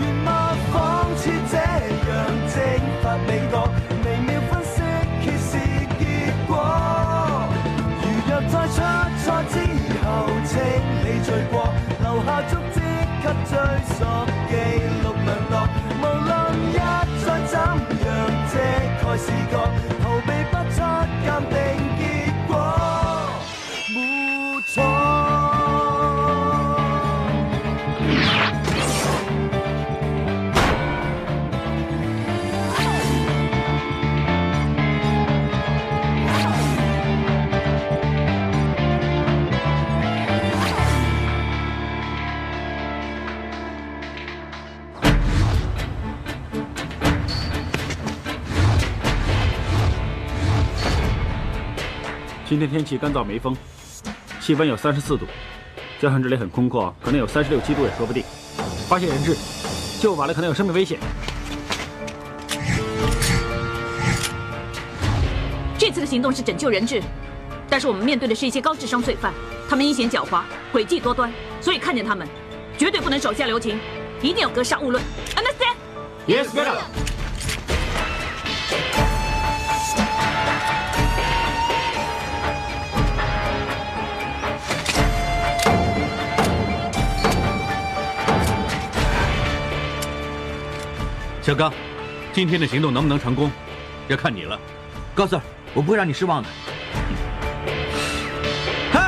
愿望仿似这今天天气干燥没风，气温有三十四度，加上这里很空旷，可能有三十六七度也说不定。发现人质，救晚了可能有生命危险。这次的行动是拯救人质，但是我们面对的是一些高智商罪犯，他们阴险狡猾，诡计多端，所以看见他们，绝对不能手下留情，一定要格杀勿论。Understand？Yes, madam。小刚，今天的行动能不能成功，要看你了。高 Sir，我不会让你失望的。啊！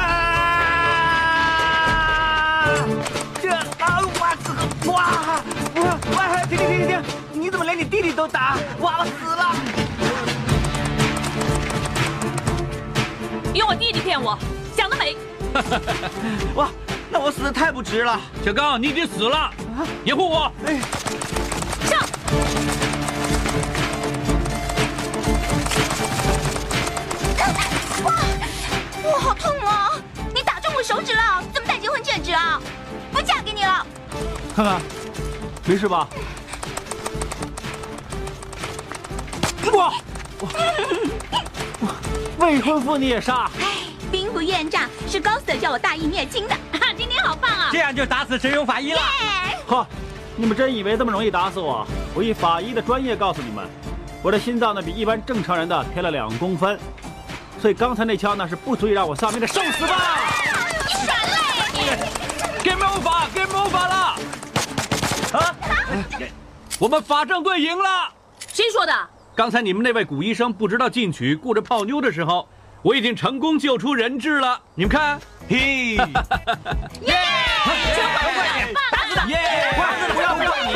这啊，哇这个哇！我我停停停停停！你怎么连你弟弟都打？哇，我死了！用我弟弟骗我，想得美！哇，那我死的太不值了。小刚，你已经死了，掩护我！哎，看看，没事吧？哇！未婚夫你也杀？哎，兵不厌诈，是高 Sir 叫我大义灭亲的。哈，今天好棒啊！这样就打死神勇法医了。呵，你们真以为这么容易打死我？我以法医的专业告诉你们，我的心脏呢比一般正常人的偏了两公分，所以刚才那枪呢是不足以让我丧命的。受死吧！啊！我们法政队赢了！谁说的？刚才你们那位古医生不知道进取，顾着泡妞的时候，我已经成功救出人质了。你们看，嘿，耶！全会过来，打死他！耶！不要不要你！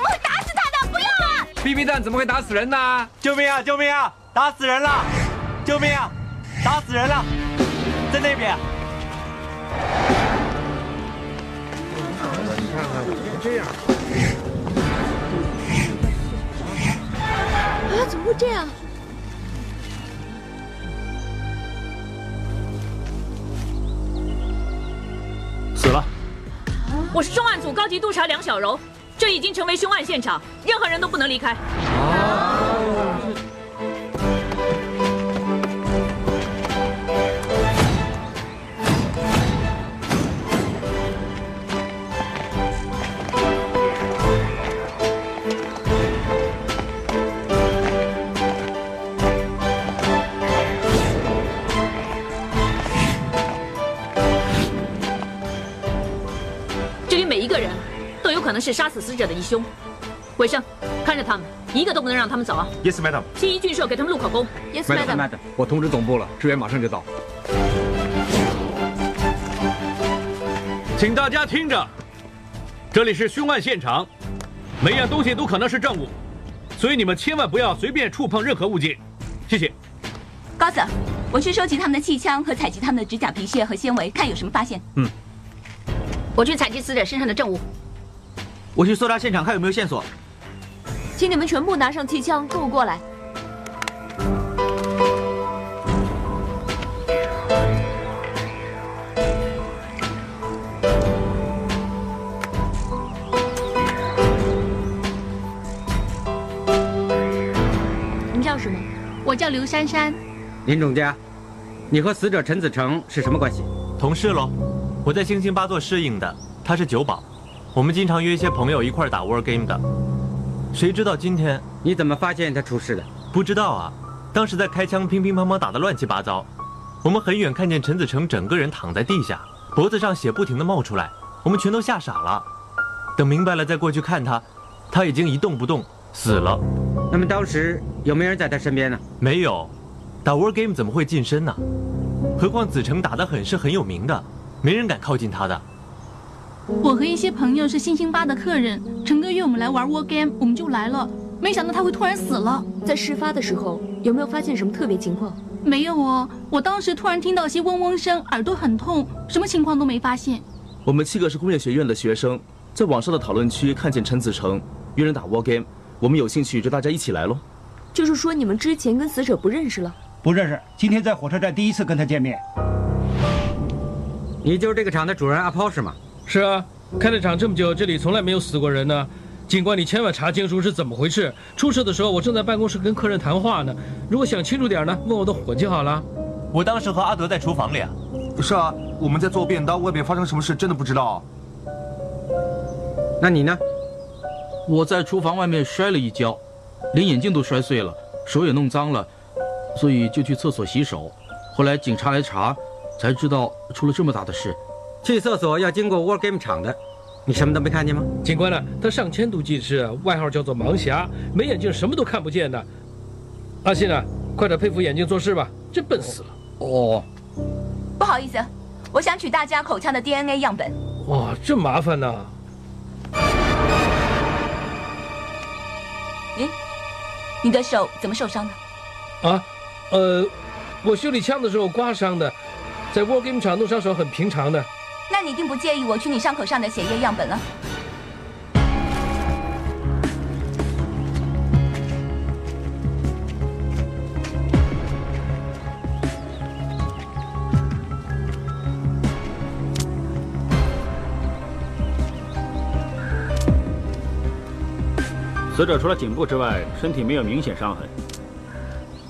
我会打死他的，不要啊！BB 弹怎么会打死人呢？救命啊！救命啊！打死人了！救命啊！打死人了！在那边。啊，怎么会这样？死了。我是重案组高级督察梁小柔，这已经成为凶案现场，任何人都不能离开。的是杀死死者的义兄。伟生，看着他们，一个都不能让他们走啊！Yes, madam。新一郡社给他们录口供。Yes, madam。我通知总部了，支援马上就到。请大家听着，这里是凶案现场，每样东西都可能是证物，所以你们千万不要随便触碰任何物件。谢谢。高 Sir，我去收集他们的气枪和采集他们的指甲皮屑和纤维，看有什么发现。嗯我去采集死者身上的证物。我去搜查现场看有没有线索。请你们全部拿上气枪，跟我过来。你叫什么？我叫刘珊珊。林总监，你和死者陈子成是什么关系？同事喽。我在星星八做侍应的，他是酒保。我们经常约一些朋友一块儿打 war game 的。谁知道今天你怎么发现他出事的？不知道啊，当时在开枪，乒乒乓乓打得乱七八糟。我们很远看见陈子成整个人躺在地下，脖子上血不停地冒出来，我们全都吓傻了。等明白了再过去看他，他已经一动不动，死了。那么当时有没有人在他身边呢？没有，打 war game 怎么会近身呢？何况子成打得很是很有名的，没人敢靠近他的。我和一些朋友是星星吧的客人，陈哥约我们来玩 war game，我们就来了。没想到他会突然死了。在事发的时候，有没有发现什么特别情况？没有哦，我当时突然听到一些嗡嗡声，耳朵很痛，什么情况都没发现。我们七个是工业学院的学生，在网上的讨论区看见陈子成约人打 war game，我们有兴趣就大家一起来喽。就是说你们之前跟死者不认识了？不认识，今天在火车站第一次跟他见面。你就是这个厂的主人阿抛是吗？是啊，开了厂这么久，这里从来没有死过人呢。警官，你千万查清楚是怎么回事。出事的时候，我正在办公室跟客人谈话呢。如果想清楚点呢，问我的伙计好了。我当时和阿德在厨房里啊。是啊，我们在做便当，外面发生什么事真的不知道。那你呢？我在厨房外面摔了一跤，连眼镜都摔碎了，手也弄脏了，所以就去厕所洗手。后来警察来查，才知道出了这么大的事。去厕所要经过 War Game 厂的，你什么都没看见吗？警官呢？他上千度近视，外号叫做盲侠，没眼镜什么都看不见的。阿信啊，快点配副眼镜做事吧，真笨死了。哦，不好意思，我想取大家口腔的 DNA 样本。哇，这麻烦呐！咦，你的手怎么受伤的？啊，呃，我修理枪的时候刮伤的，在 War Game 厂弄伤手很平常的。那你一定不介意我取你伤口上的血液样本了？死者除了颈部之外，身体没有明显伤痕。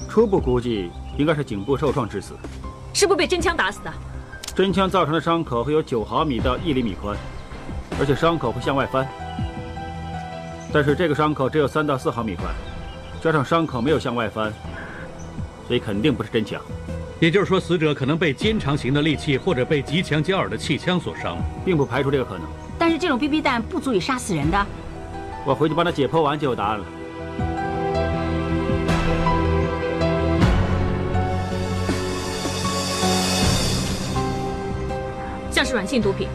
初步估计应该是颈部受创致死。是不是被真枪打死的？真枪造成的伤口会有九毫米到一厘米宽，而且伤口会向外翻。但是这个伤口只有三到四毫米宽，加上伤口没有向外翻，所以肯定不是真枪。也就是说，死者可能被尖长型的利器或者被极强焦耳的气枪所伤，并不排除这个可能。但是这种 BB 弹不足以杀死人的。我回去帮他解剖完就有答案了。是软性毒品。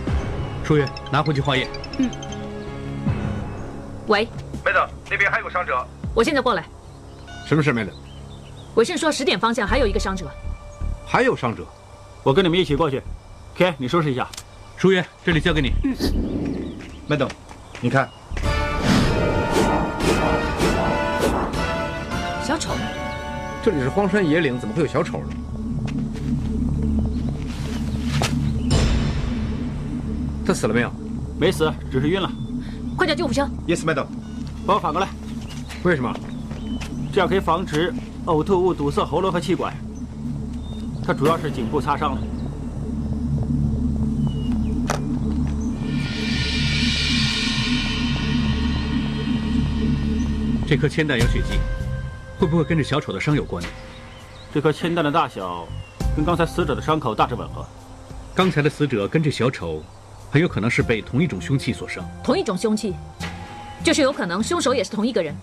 舒月，拿回去化验。嗯。喂，妹子，那边还有伤者。我现在过来。什么事，妹子？伟盛说十点方向还有一个伤者。还有伤者？我跟你们一起过去。K，你收拾一下。舒月，这里交给你。嗯。Madam，你看。小丑。这里是荒山野岭，怎么会有小丑呢？他死了没有？没死，只是晕了。快叫救护车。Yes, Madam。帮我反过来。为什么？这样可以防止呕吐物堵塞喉咙和气管。他主要是颈部擦伤了。这颗铅弹有血迹，会不会跟这小丑的伤有关？这颗铅弹的大小跟刚才死者的伤口大致吻合。刚才的死者跟这小丑很有可能是被同一种凶器所伤。同一种凶器，就是有可能凶手也是同一个人。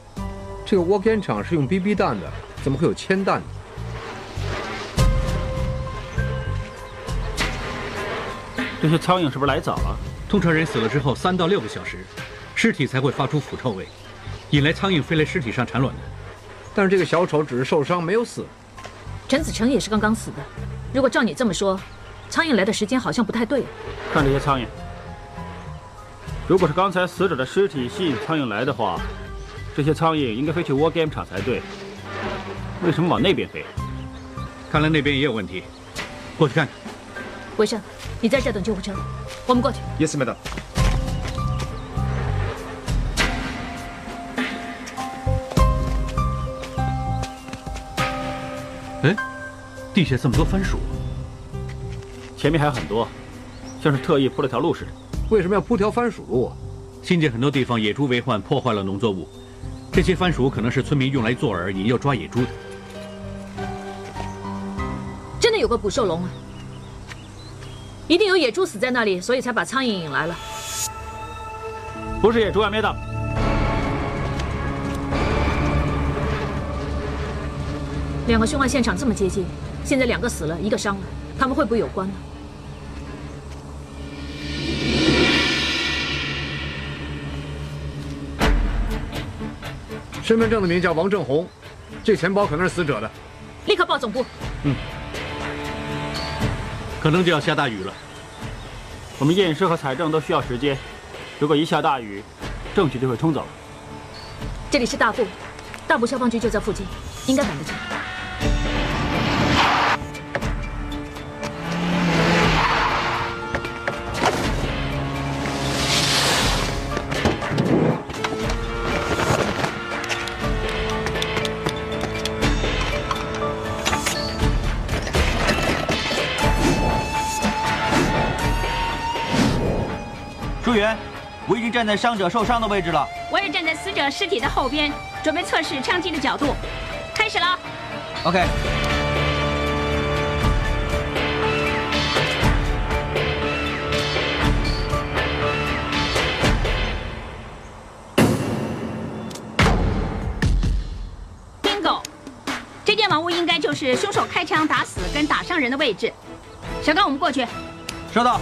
这个窝边场是用 BB 弹的，怎么会有铅弹呢？这些苍蝇是不是来早了？通常人死了之后三到六个小时，尸体才会发出腐臭味，引来苍蝇飞来尸体上产卵的。但是这个小丑只是受伤，没有死。陈子成也是刚刚死的。如果照你这么说，苍蝇来的时间好像不太对。看这些苍蝇，如果是刚才死者的尸体吸引苍蝇来的话，这些苍蝇应该飞去 War Game 场才对。为什么往那边飞？看来那边也有问题，过去看看。维生，你在这等救护车，我们过去。Yes, madam. 哎，地下这么多番薯，前面还有很多，像是特意铺了条路似的。为什么要铺条番薯路啊？新界很多地方野猪为患，破坏了农作物。这些番薯可能是村民用来做饵，引诱抓野猪的。真的有个捕兽笼啊！一定有野猪死在那里，所以才把苍蝇引来了。不是野猪啊，灭的。两个凶案现场这么接近，现在两个死了，一个伤了，他们会不会有关呢？身份证的名叫王正红，这钱包可能是死者的。立刻报总部。嗯，可能就要下大雨了。我们验尸和采证都需要时间，如果一下大雨，证据就会冲走。这里是大埠，大部消防局就在附近，应该赶得及。我已经站在伤者受伤的位置了。我也站在死者尸体的后边，准备测试枪击的角度。开始了。OK。Bingo，这间茅屋应该就是凶手开枪打死跟打伤人的位置。小刚，我们过去。收到。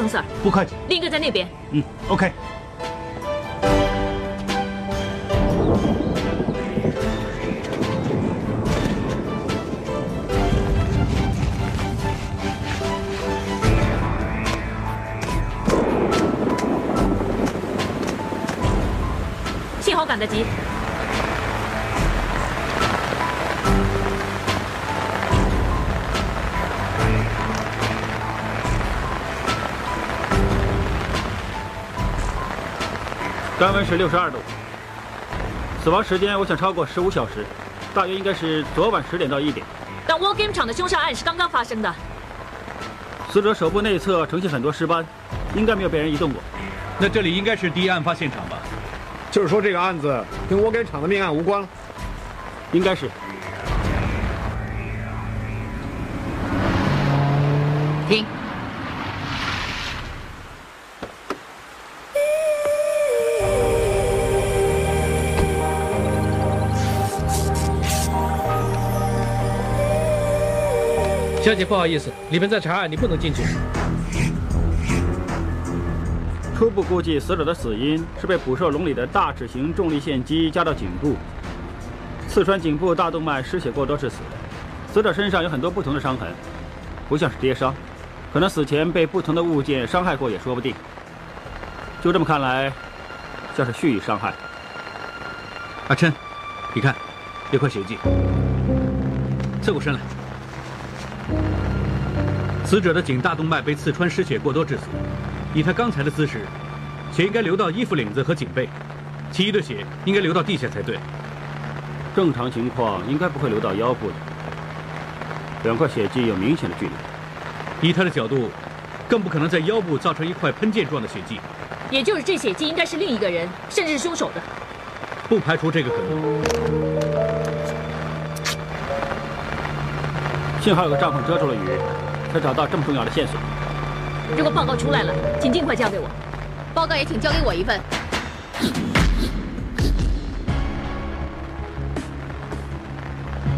彭 Sir。不客气。另一个在那边。嗯，OK。幸好赶得及。肛温是六十二度，死亡时间我想超过十五小时，大约应该是昨晚十点到一点。但 War Game 场的凶杀案是刚刚发生的，死者手部内侧呈现很多尸斑，应该没有被人移动过。那这里应该是第一案发现场吧？就是说这个案子跟窝根厂的命案无关了。应该是。小姐，不好意思，里面在查案，你不能进去。初步估计，死者的死因是被捕兽笼里的大齿形重力线机夹到颈部，刺穿颈部大动脉，失血过多致死。死者身上有很多不同的伤痕，不像是跌伤，可能死前被不同的物件伤害过也说不定。就这么看来，像是蓄意伤害。阿琛，你看，这块血迹，侧过身来。死者的颈大动脉被刺穿，失血过多致死。以他刚才的姿势，血应该流到衣服领子和颈背，其余的血应该流到地下才对。正常情况应该不会流到腰部的。两块血迹有明显的距离。以他的角度，更不可能在腰部造成一块喷溅状的血迹，也就是这血迹应该是另一个人，甚至是凶手的。不排除这个可能。幸好有个帐篷遮住了雨，才找到这么重要的线索。如果报告出来了，请尽快交给我。报告也请交给我一份。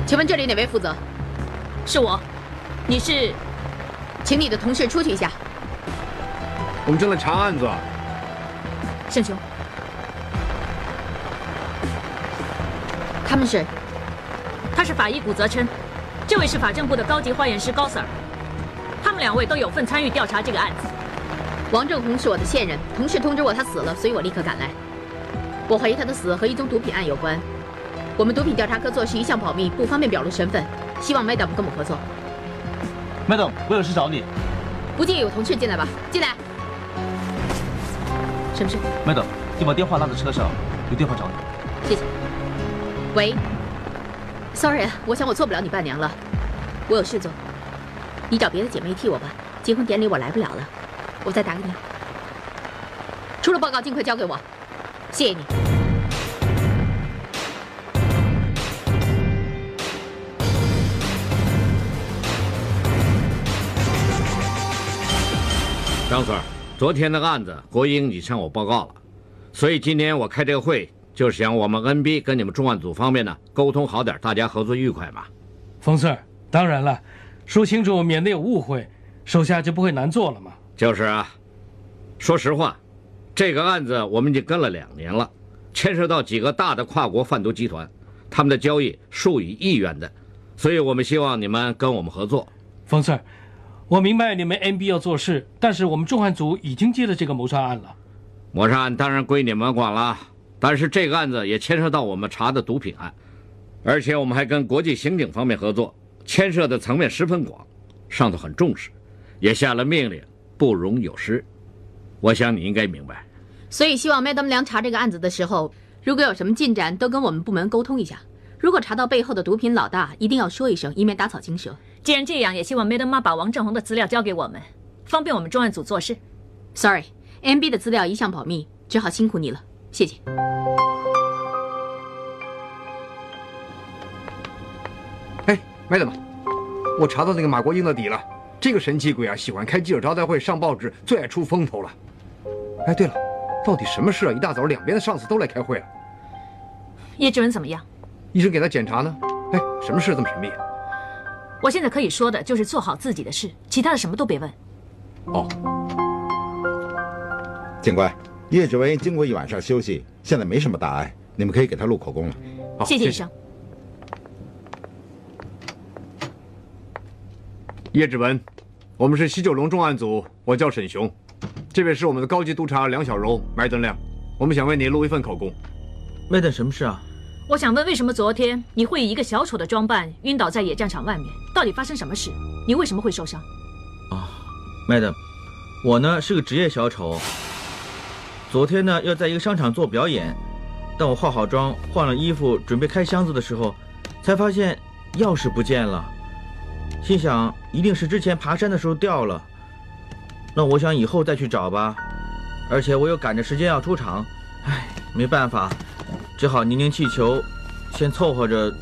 请问这里哪位负责？是我。你是？请你的同事出去一下。我们正在查案子。盛雄，他们是？他是法医古泽琛，这位是法政部的高级化验师高 Sir。两位都有份参与调查这个案子。王正红是我的线人，同事通知我他死了，所以我立刻赶来。我怀疑他的死和一宗毒品案有关。我们毒品调查科做事一向保密，不方便表露身份，希望 Madam 跟我们合作。Madam，我有事找你。不介意有同事进来吧？进来。什么事？Madam，你把电话落在车上，有电话找你。谢谢。喂，Sorry，我想我做不了你伴娘了，我有事做。你找别的姐妹替我吧，结婚典礼我来不了了，我再打给你。出了报告尽快交给我，谢谢你。张 Sir，昨天那个案子，国英已向我报告了，所以今天我开这个会，就是想我们 NB 跟你们重案组方面呢沟通好点，大家合作愉快嘛。冯 Sir，当然了，说清楚，免得有误会，手下就不会难做了嘛。就是啊，说实话，这个案子我们已经跟了两年了，牵涉到几个大的跨国贩毒集团，他们的交易数以亿元的，所以我们希望你们跟我们合作。冯 Sir。我明白你们 NB 要做事，但是我们重案组已经接了这个谋杀案了。谋杀案当然归你们管了，但是这个案子也牵涉到我们查的毒品案，而且我们还跟国际刑警方面合作，牵涉的层面十分广，上头很重视，也下了命令，不容有失。我想你应该明白。所以希望 Madam 梁查这个案子的时候，如果有什么进展，都跟我们部门沟通一下。如果查到背后的毒品老大，一定要说一声，以免打草惊蛇。既然这样，也希望 Madam 妈把王正红的资料交给我们，方便我们专案组做事。Sorry，MB 的资料一向保密，只好辛苦你了，谢谢。哎，Madam，我查到那个马国英的底了。这个神奇鬼啊，喜欢开记者招待会、上报纸，最爱出风头了。哎，对了，到底什么事啊？一大早两边的上司都来开会了。叶志文怎么样？医生给他检查呢。哎，什么事这么神秘啊？我现在可以说的就是做好自己的事，其他的什么都别问。哦，警官，叶志文经过一晚上休息，现在没什么大碍，你们可以给他录口供了。好谢谢医生。叶志文，我们是西九龙重案组，我叫沈雄，这位是我们的高级督察梁小柔、麦登亮，我们想为你录一份口供。麦登，什么事啊？我想问，为什么昨天你会以一个小丑的装扮晕倒在野战场外面？到底发生什么事？你为什么会受伤？啊，Madam，我呢是个职业小丑。昨天呢要在一个商场做表演，当我化好妆、换了衣服，准备开箱子的时候，才发现钥匙不见了。心想一定是之前爬山的时候掉了。那我想以后再去找吧。而且我又赶着时间要出场，唉，没办法。只好拧拧气球，先凑合着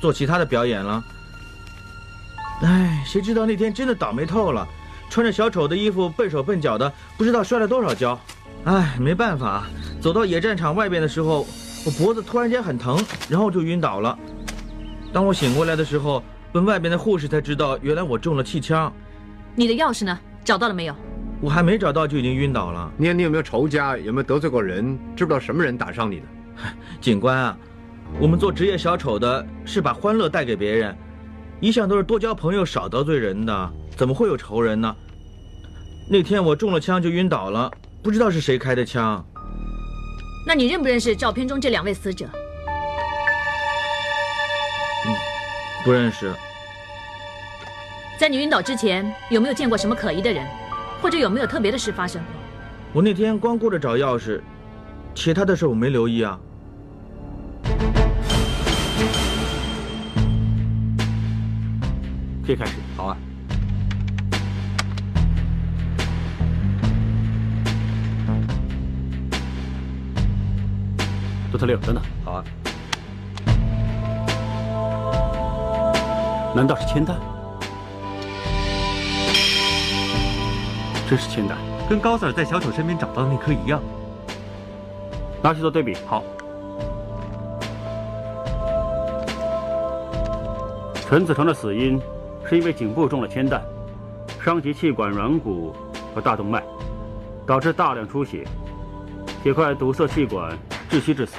做其他的表演了。唉，谁知道那天真的倒霉透了，穿着小丑的衣服，笨手笨脚的，不知道摔了多少跤。唉，没办法，走到野战场外边的时候，我脖子突然间很疼，然后就晕倒了。当我醒过来的时候，问外边的护士才知道，原来我中了气枪。你的钥匙呢？找到了没有？我还没找到就已经晕倒了。你你有没有仇家？有没有得罪过人？知不知道什么人打伤你的？警官啊，我们做职业小丑的是把欢乐带给别人，一向都是多交朋友少得罪人的，怎么会有仇人呢？那天我中了枪就晕倒了，不知道是谁开的枪。那你认不认识照片中这两位死者？不认识。在你晕倒之前，有没有见过什么可疑的人，或者有没有特别的事发生过？我那天光顾着找钥匙。其他的事我没留意啊。可以开始。好啊。杜特六，等等。好啊。难道是铅弹？真是铅弹，跟高 Sir 在小丑身边找到的那颗一样。拿去做对比。好。陈子成的死因是因为颈部中了铅弹，伤及气管、软骨和大动脉，导致大量出血，铁块堵塞气管，窒息致死。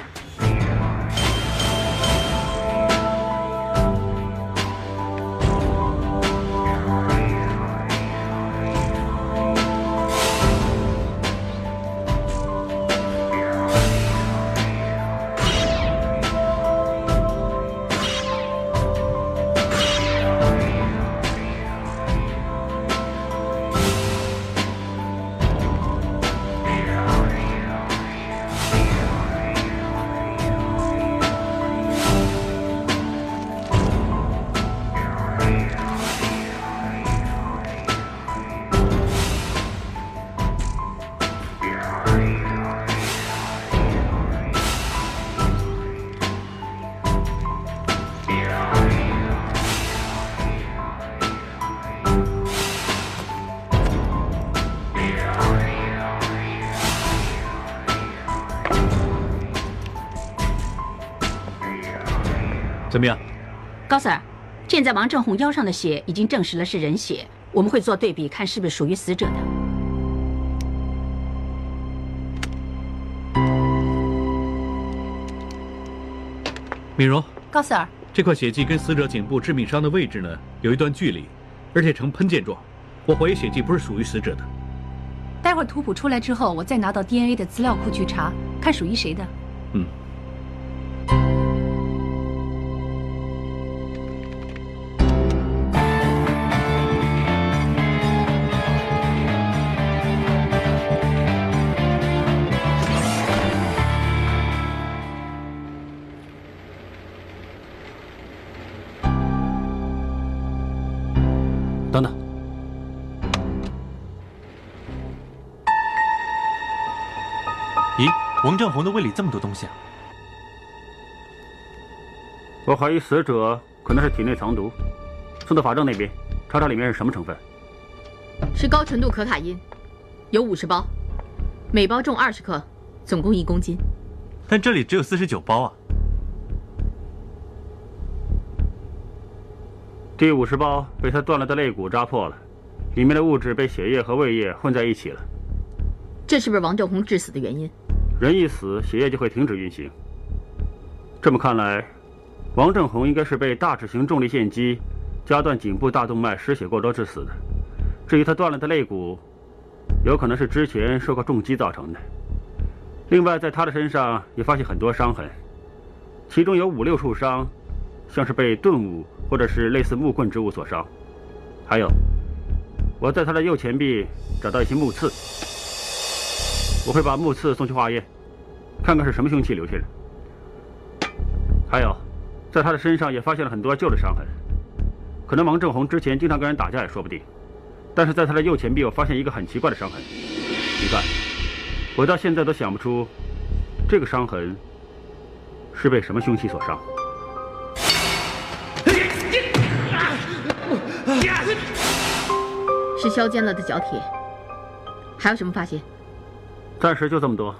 怎么样？高 Sir，现在王正红腰上的血已经证实了是人血，我们会做对比，看是不是属于死者的。敏荣，高 Sir，这块血迹跟死者颈部致命伤的位置呢有一段距离，而且呈喷溅状，我怀疑血迹不是属于死者的。待会儿图谱出来之后，我再拿到 DNA 的资料库去查，看属于谁的。嗯。王正红的胃里这么多东西啊！我怀疑死者可能是体内藏毒，送到法证那边查查里面是什么成分。是高纯度可卡因，有五十包，每包重二十克，总共一公斤。但这里只有四十九包啊！第五十包被他断了的肋骨扎破了，里面的物质被血液和胃液混在一起了。这是不是王正红致死的原因？人一死，血液就会停止运行。这么看来，王正红应该是被大齿形重力线击夹断颈部大动脉，失血过多致死的。至于他断了的肋骨，有可能是之前受过重击造成的。另外，在他的身上也发现很多伤痕，其中有五六处伤，像是被钝物或者是类似木棍之物所伤。还有，我在他的右前臂找到一些木刺，我会把木刺送去化验，看看是什么凶器留下的。还有，在他的身上也发现了很多旧的伤痕，可能王正红之前经常跟人打架也说不定。但是在他的右前臂，我发现一个很奇怪的伤痕。你看，我到现在都想不出，这个伤痕是被什么凶器所伤。是削尖了的角铁。还有什么发现？暂时就这么多。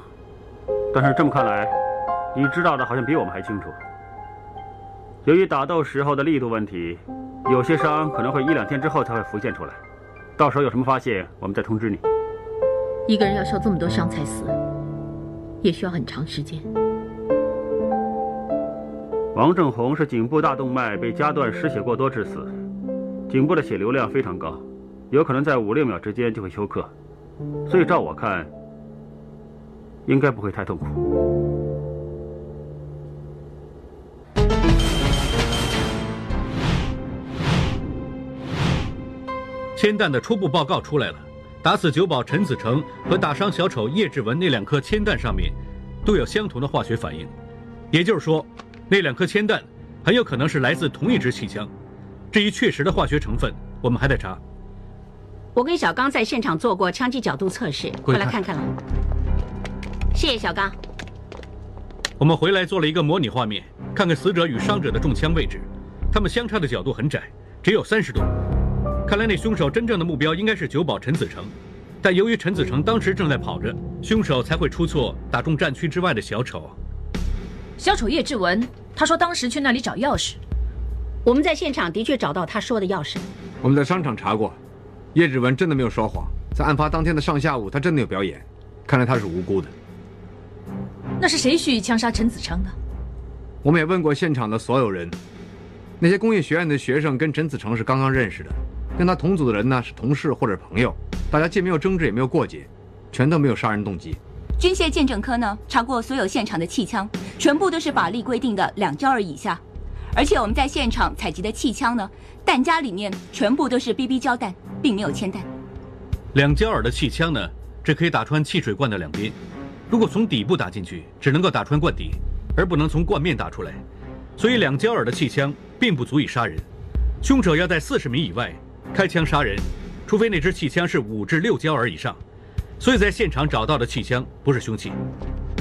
但是这么看来，你知道的好像比我们还清楚。由于打斗时候的力度问题，有些伤可能会一两天之后才会浮现出来。到时候有什么发现，我们再通知你。一个人要受这么多伤才死，也需要很长时间。王正红是颈部大动脉被夹断，失血过多致死，颈部的血流量非常高，有可能在五六秒之间就会休克，所以照我看，应该不会太痛苦。铅弹的初步报告出来了，打死酒保陈子成和打伤小丑叶志文那两颗铅弹上面，都有相同的化学反应，也就是说，那两颗铅弹很有可能是来自同一支气枪，至于确实的化学成分，我们还在查。我跟小刚在现场做过枪击角度测试，过来过来看看了。谢谢小刚。我们回来做了一个模拟画面，看看死者与伤者的中枪位置，他们相差的角度很窄，只有三十度。看来那凶手真正的目标应该是九保陈子成，但由于陈子成当时正在跑着，凶手才会出错，打中战区之外的小丑。小丑叶志文，他说当时去那里找钥匙。我们在现场的确找到他说的钥匙。我们在商场查过，叶志文真的没有说谎，在案发当天的上下午，他真的有表演，看来他是无辜的。那是谁蓄意枪杀陈子成的？我们也问过现场的所有人，那些工业学院的学生跟陈子成是刚刚认识的，跟他同组的人呢是同事或者朋友，大家既没有争执也没有过节，全都没有杀人动机。军械鉴证科呢查过所有现场的气枪，全部都是法律规定的两焦耳以下，而且我们在现场采集的气枪呢，弹夹里面全部都是 BB 胶弹，并没有铅弹。两焦耳的气枪呢，只可以打穿汽水罐的两边，如果从底部打进去，只能够打穿罐底，而不能从罐面打出来，所以两焦耳的气枪并不足以杀人。凶手要在四十米以外开枪杀人，除非那支气枪是五至六焦耳以上。所以在现场找到的气枪不是凶器。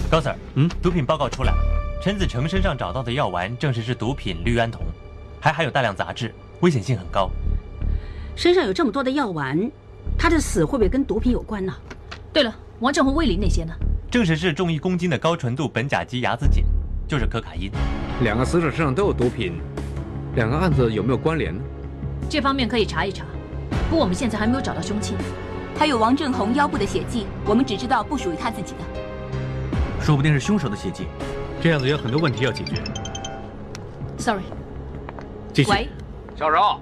高 Sir，嗯，毒品报告出来了，陈子成身上找到的药丸证实是毒品氯胺酮，还含有大量杂质，危险性很高。身上有这么多的药丸，他的死会不会跟毒品有关呢？对了，王振宏、魏林那些呢？证实是重一公斤的高纯度苯甲基亚子碱，就是可卡因。两个死者身上都有毒品，两个案子有没有关联呢？这方面可以查一查，不过我们现在还没有找到凶器。还有王正红腰部的血迹，我们只知道不属于他自己的，说不定是凶手的血迹。这样子有很多问题要解决。Sorry，继续。喂，小柔，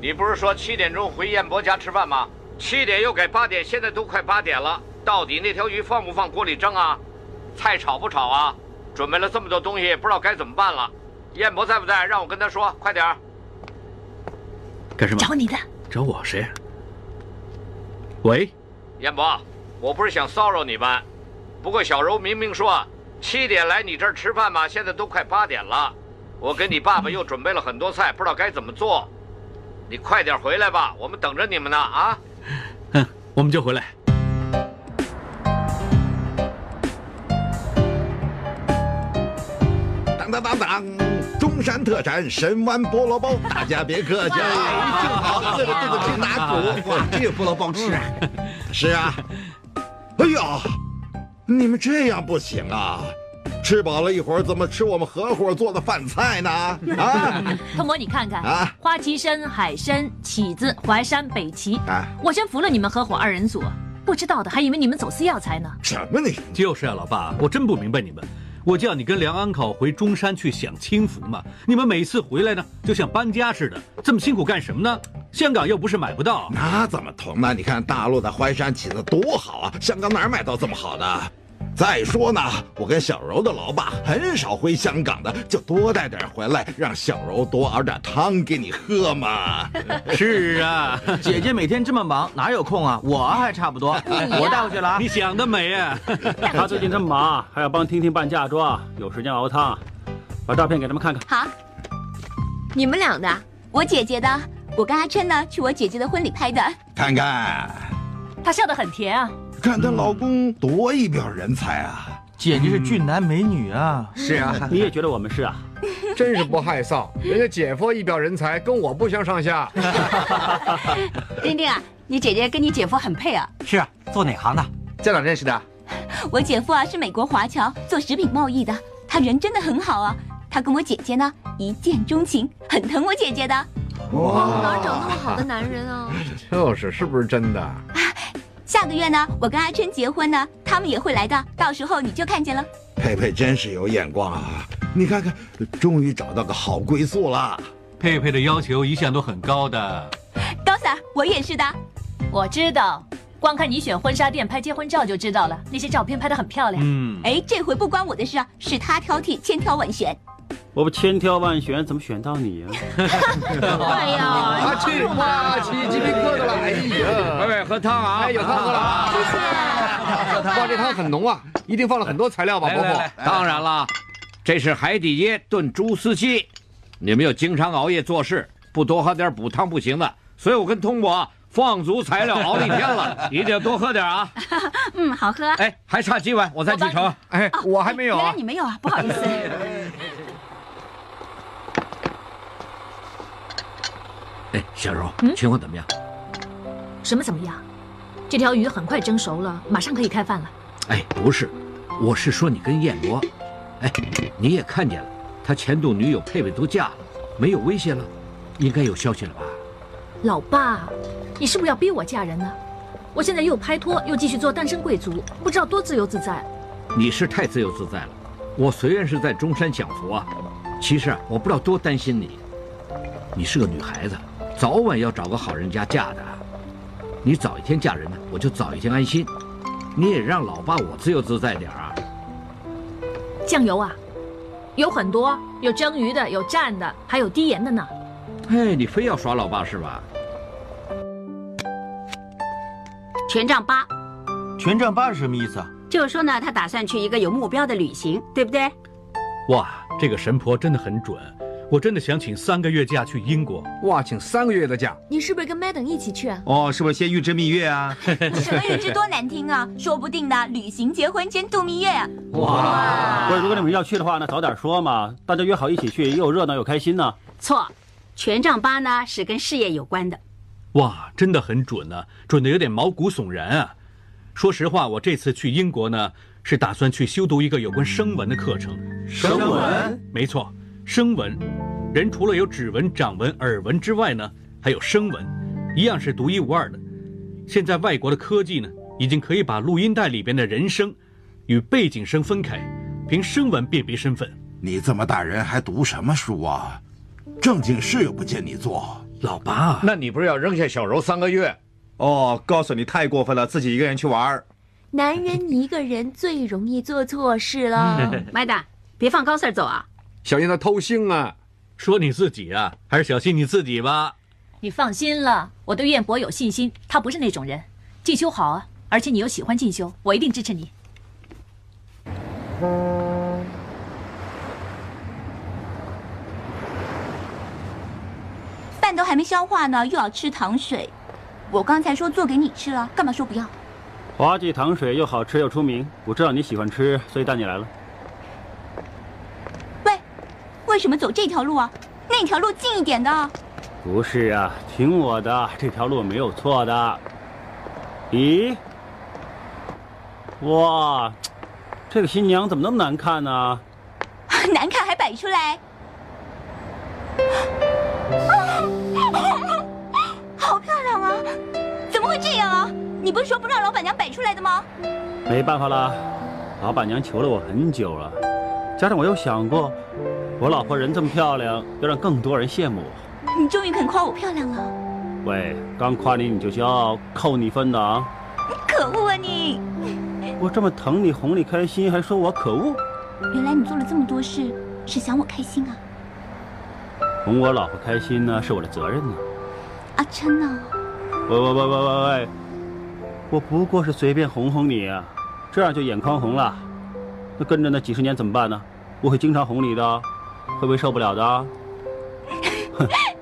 你不是说七点钟回燕博家吃饭吗？七点又改八点，现在都快八点了，到底那条鱼放不放锅里蒸啊？菜炒不炒啊？准备了这么多东西，不知道该怎么办了。燕博在不在？让我跟他说，快点儿。干什么？找你的。找我谁？喂，燕博，我不是想骚扰你们，不过小柔明明说七点来你这儿吃饭嘛，现在都快八点了，我跟你爸爸又准备了很多菜，不知道该怎么做，你快点回来吧，我们等着你们呢啊！嗯，我们就回来。当当当当，中山特产神湾菠萝包，大家别客气啊，正好这个这个去打鼓。哇，这个菠萝包吃啊！是啊。哎呀，你们这样不行啊！吃饱了一会儿怎么吃我们合伙做的饭菜呢？啊！通魔，你看看啊，花旗参、海参、起子、淮山、北芪，啊，我真服了你们合伙二人组，不知道的还以为你们走私药材呢。什么你？就是啊，老爸，我真不明白你们。我叫你跟梁安考回中山去享清福嘛，你们每次回来呢，就像搬家似的，这么辛苦干什么呢？香港又不是买不到，那怎么同呢？你看大陆的淮山起的多好啊，香港哪买到这么好的？再说呢，我跟小柔的老爸很少回香港的，就多带点回来，让小柔多熬点汤给你喝嘛。是啊，姐姐每天这么忙，哪有空啊？我还差不多，我带回去了啊。你想得美啊！他最近这么忙，还要帮婷婷办嫁妆，有时间熬汤。把照片给他们看看。好，你们俩的，我姐姐的，我跟阿琛呢去我姐姐的婚礼拍的。看看，他笑得很甜啊。看她老公多一表人才啊！简直是俊男美女啊！是啊，你也觉得我们是啊？真是不害臊，人家姐夫一表人才，跟我不相上下。丁丁啊，你姐姐跟你姐夫很配啊。是啊，做哪行的？在哪认识的？我姐夫啊是美国华侨，做食品贸易的，他人真的很好啊。他跟我姐姐呢一见钟情，很疼我姐姐的。哇，哪找那么好的男人啊？就是，是不是真的？下个月呢，我跟阿琛结婚呢，他们也会来的，到时候你就看见了。佩佩真是有眼光啊！你看看，终于找到个好归宿了。佩佩的要求一向都很高的。高 Sir，我也是的。我知道，光看你选婚纱店拍结婚照就知道了，那些照片拍得很漂亮。嗯，哎，这回不关我的事啊，是他挑剔，千挑万选。我不千挑万选，怎么选到你呀、哎呀，阿 七，哇，起鸡皮疙瘩了！哎呀，喂喂，喝汤啊！哎，有汤喝了啊！谢谢哇，这汤很浓啊，一定放了很多材料吧，伯父？当然了，这是海底椰炖猪丝鸡。你们又经常熬夜做事，不多喝点补汤不行的。所以我跟通伯放足材料 熬了一天了，一定要多喝点啊。嗯，好喝。哎，还差几碗，我再继承。哎，我还没有原来你没有啊，不好意思。哎，小柔，情况怎么样？什么怎么样？这条鱼很快蒸熟了，马上可以开饭了。哎，不是，我是说你跟燕罗。哎，你也看见了，他前度女友佩佩都嫁了，没有威胁了，应该有消息了吧？老爸，你是不是要逼我嫁人呢？我现在又拍拖，又继续做单身贵族，不知道多自由自在。你是太自由自在了。我虽然是在中山享福啊，其实啊，我不知道多担心你。你是个女孩子，早晚要找个好人家嫁的。你早一天嫁人呢，我就早一天安心。你也让老爸我自由自在点啊。酱油啊，有很多，有蒸鱼的，有蘸的，还有低盐的呢。哎，你非要耍老爸是吧？权杖八，权杖八是什么意思啊？就是说呢，他打算去一个有目标的旅行，对不对？哇，这个神婆真的很准，我真的想请三个月假去英国。哇，请三个月的假，你是不是跟 Madam 一起去啊？哦，是不是先预支蜜月啊？什么预支多难听啊！说不定呢，旅行、结婚兼度蜜月啊！哇！不是，如果你们要去的话，那早点说嘛，大家约好一起去，又热闹又开心呢。错，权杖八呢是？跟事业有关的。哇，真的很准呢、准的有点毛骨悚然啊！说实话，我这次去英国呢，是打算去修读一个有关声纹的课程。声纹？没错，声纹。人除了有指纹、掌纹、耳纹之外呢，还有声纹，一样是独一无二的。现在外国的科技呢，已经可以把录音带里边的人声与背景声分开，凭声纹辨别身份。你这么大人还读什么书啊？正经事又不见你做。老爸，那你不是要扔下小柔三个月？哦，告诉你太过分了，自己一个人去玩。男人一个人最容易做错事了。麦达，别放高 Sir 走啊！小心他偷腥啊！说你自己啊，还是小心你自己吧。你放心了，我对燕博有信心，他不是那种人。进修好啊，而且你又喜欢进修，我一定支持你。饭都还没消化呢，又要吃糖水。我刚才说做给你吃了，干嘛说不要？花季糖水又好吃又出名，我知道你喜欢吃，所以带你来了。喂，为什么走这条路啊？那条路近一点的。不是啊，听我的，这条路没有错的。咦，哇，这个新娘怎么那么难看呢？难看还摆出来。你不是说不让老板娘摆出来的吗？没办法啦，老板娘求了我很久了，加上我又想过，我老婆人这么漂亮，要让更多人羡慕我。你终于肯夸我漂亮了。喂，刚夸你你就骄傲，扣你分的啊！可恶啊你！我这么疼你，哄你开心，还说我可恶？原来你做了这么多事，是想我开心啊！哄我老婆开心呢，是我的责任呢。阿琛呢？喂喂喂喂喂喂！我不过是随便哄哄你，这样就眼眶红了。那跟着那几十年怎么办呢？我会经常哄你的，会不会受不了的？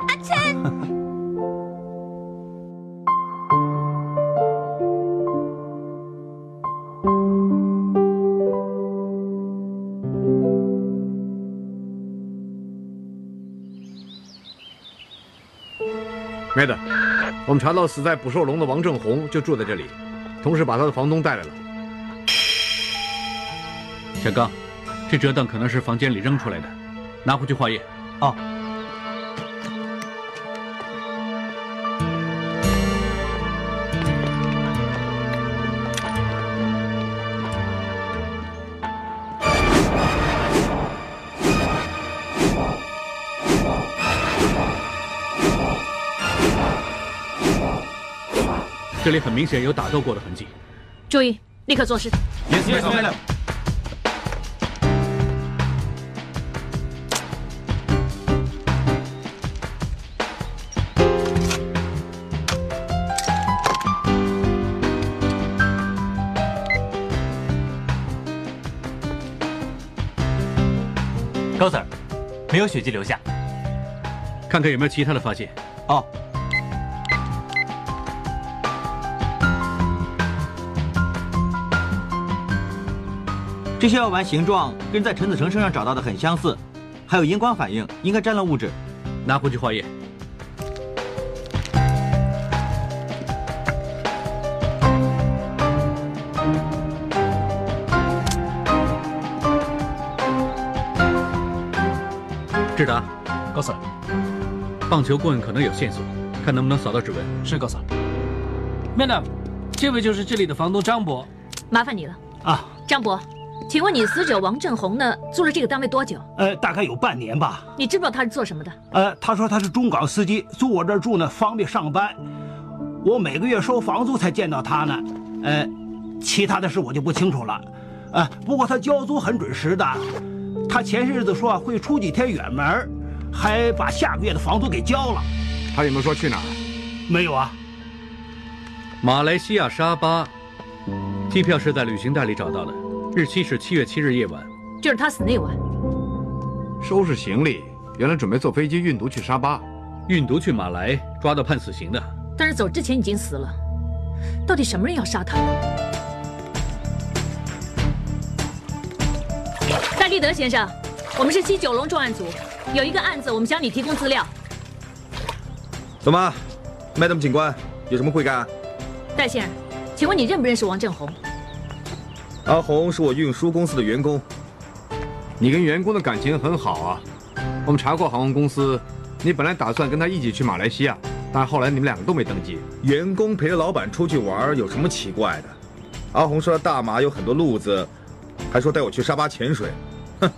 梅子，我们查到死在捕兽笼的王正红就住在这里，同时把他的房东带来了。小刚，这折凳可能是房间里扔出来的，拿回去化验。哦。很明显有打斗过的痕迹。注意，立刻做事。Yes, yes, madam. 高 Sir，没有血迹留下。看看有没有其他的发现。哦。这些药丸形状跟在陈子成身上找到的很相似，还有荧光反应，应该沾了物质。拿回去化验。志达，高 Sir，棒球棍可能有线索，看能不能扫到指纹。是高 Sir。Madam，这位就是这里的房东张伯，麻烦你了啊，张伯。请问你死者王振红呢？租了这个单位多久？呃，大概有半年吧。你知不知道他是做什么的？呃，他说他是中港司机，租我这儿住呢，方便上班。我每个月收房租才见到他呢。呃，其他的事我就不清楚了。呃，不过他交租很准时的。他前些日子说啊会出几天远门，还把下个月的房租给交了。他有没有说去哪儿？没有啊。马来西亚沙巴，机票是在旅行袋里找到的。日期是七月七日夜晚，就是他死那晚。收拾行李，原来准备坐飞机运毒去沙巴，运毒去马来，抓到判死刑的。但是走之前已经死了，到底什么人要杀他？戴立德先生，我们是西九龙重案组，有一个案子，我们向你提供资料。怎么，Madam 警官，有什么贵干？戴先生，请问你认不认识王正红？阿红是我运输公司的员工，你跟员工的感情很好啊。我们查过航空公司，你本来打算跟他一起去马来西亚，但后来你们两个都没登记。员工陪着老板出去玩有什么奇怪的？阿红说大马有很多路子，还说带我去沙巴潜水。哼，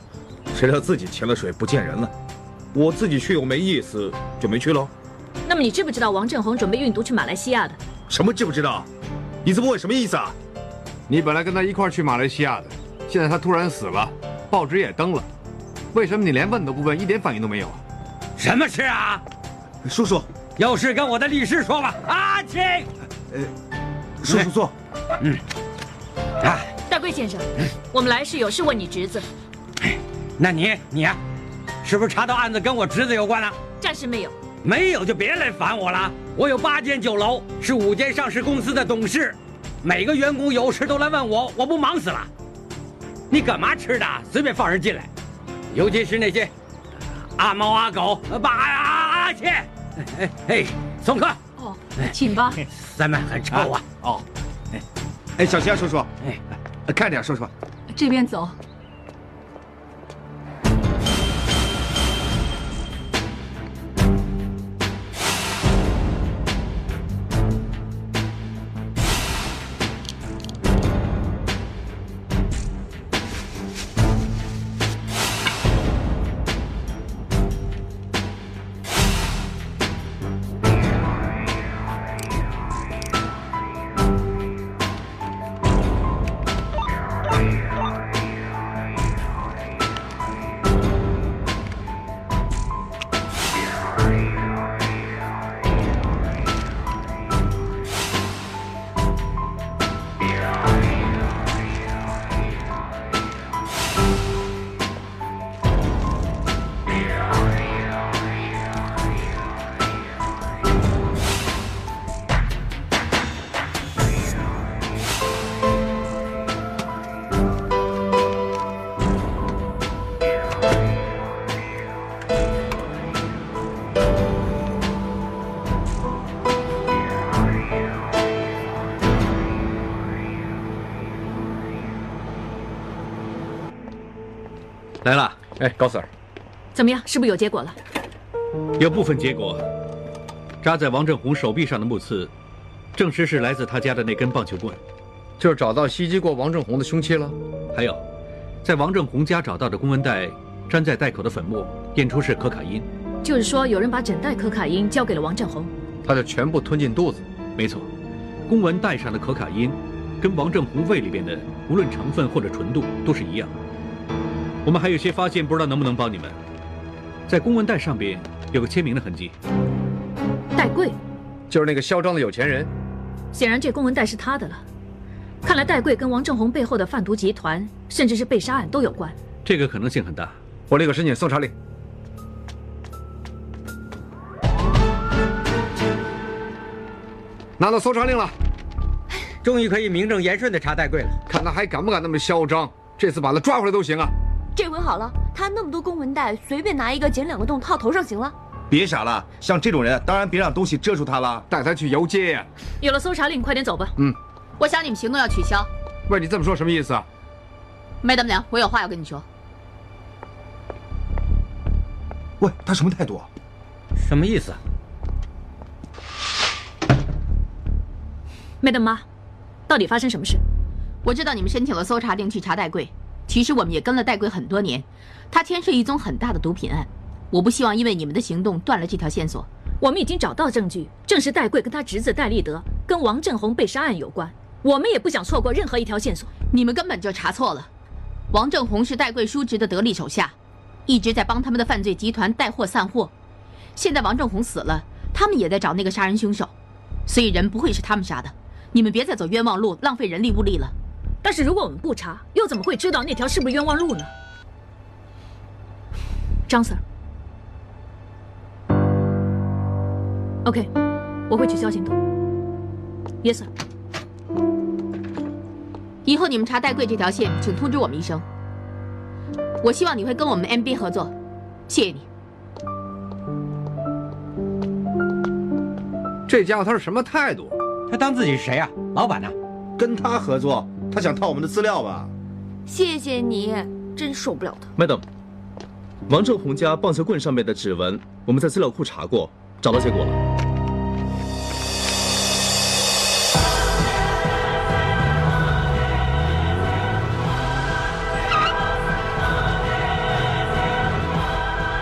谁料自己潜了水不见人了。我自己去又没意思，就没去喽。那么你知不知道王振宏准备运毒去马来西亚的？什么知不知道？你这么问什么意思啊？你本来跟他一块去马来西亚的，现在他突然死了，报纸也登了，为什么你连问都不问，一点反应都没有？什么事啊？叔叔，有事跟我的律师说吧。阿青，呃，叔叔坐。嗯。啊，大贵先生，我们来是有事问你侄子。那你你呀，是不是查到案子跟我侄子有关了？暂时没有。没有就别来烦我了。我有八间酒楼，是五间上市公司的董事。每个员工有事都来问我，我不忙死了。你干嘛吃的？随便放人进来，尤其是那些阿猫阿狗，把阿阿阿切，哎哎哎，送客。哦，请吧。咱们很臭啊。哦，哎哎，小齐叔叔，哎，看点，叔叔。这边走。来了，哎，高 Sir，怎么样？是不是有结果了？有部分结果。扎在王正红手臂上的木刺，证实是来自他家的那根棒球棍，就是找到袭击过王正红的凶器了。还有，在王正红家找到的公文袋，粘在袋口的粉末，验出是可卡因。就是说，有人把整袋可卡因交给了王正红，他就全部吞进肚子。没错，公文袋上的可卡因，跟王正红胃里边的，无论成分或者纯度都是一样。我们还有些发现不知道能不能帮你们，在公文袋上边有个签名的痕迹。戴贵，就是那个嚣张的有钱人。显然这公文袋是他的了。看来戴贵跟王正红背后的贩毒集团，甚至是被杀案都有关。这个可能性很大，我立刻申请搜查令。拿到搜查令了，终于可以名正言顺的查戴贵了，看他还敢不敢那么嚣张，这次把他抓回来都行啊。这回好了，他那么多公文袋，随便拿一个剪两个洞套头上行了。别傻了，像这种人，当然别让东西遮住他了，带他去游街呀。有了搜查令，快点走吧。嗯，我想你们行动要取消。喂，你这么说什么意思啊？麦德娘，我有话要跟你说。喂，他什么态度啊？什么意思啊？麦德妈，到底发生什么事？我知道你们申请了搜查令去查代柜，其实我们也跟了戴贵很多年，他牵涉一宗很大的毒品案。我不希望因为你们的行动断了这条线索。我们已经找到证据，证实戴贵跟他侄子戴立德跟王正红被杀案有关。我们也不想错过任何一条线索。你们根本就查错了，王正红是戴贵叔侄的得力手下，一直在帮他们的犯罪集团带货散货。现在王正红死了，他们也在找那个杀人凶手，所以人不会是他们杀的。你们别再走冤枉路，浪费人力物力了。但是如果我们不查，又怎么会知道那条是不是冤枉路呢？张 Sir。OK，我会取消行动。Yes sir。以后你们查戴贵这条线，请通知我们一声。我希望你会跟我们 MB 合作，谢谢你。这家伙他是什么态度？他当自己是谁啊？老板呢？跟他合作，他想套我们的资料吧？谢谢你，真受不了他。Madam，王正红家棒球棍上面的指纹，我们在资料库查过，找到结果了。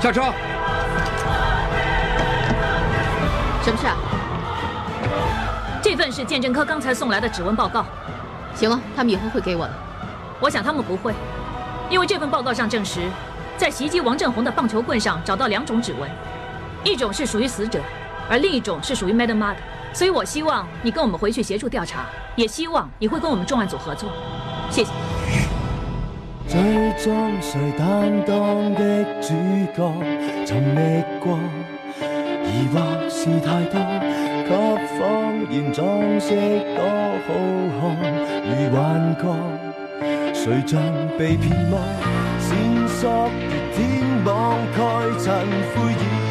下车。什么事啊？这份是鉴证科刚才送来的指纹报告。行了，他们以后会给我的。我想他们不会，因为这份报告上证实，在袭击王正红的棒球棍上找到两种指纹，一种是属于死者，而另一种是属于 Madam Ma 的。所以我希望你跟我们回去协助调查，也希望你会跟我们重案组合作。谢谢。追蹤誰擔當的主角，尋覓過，疑惑是太多，不谎言装饰多好看如幻觉谁像被骗么闪烁如天网盖尘灰已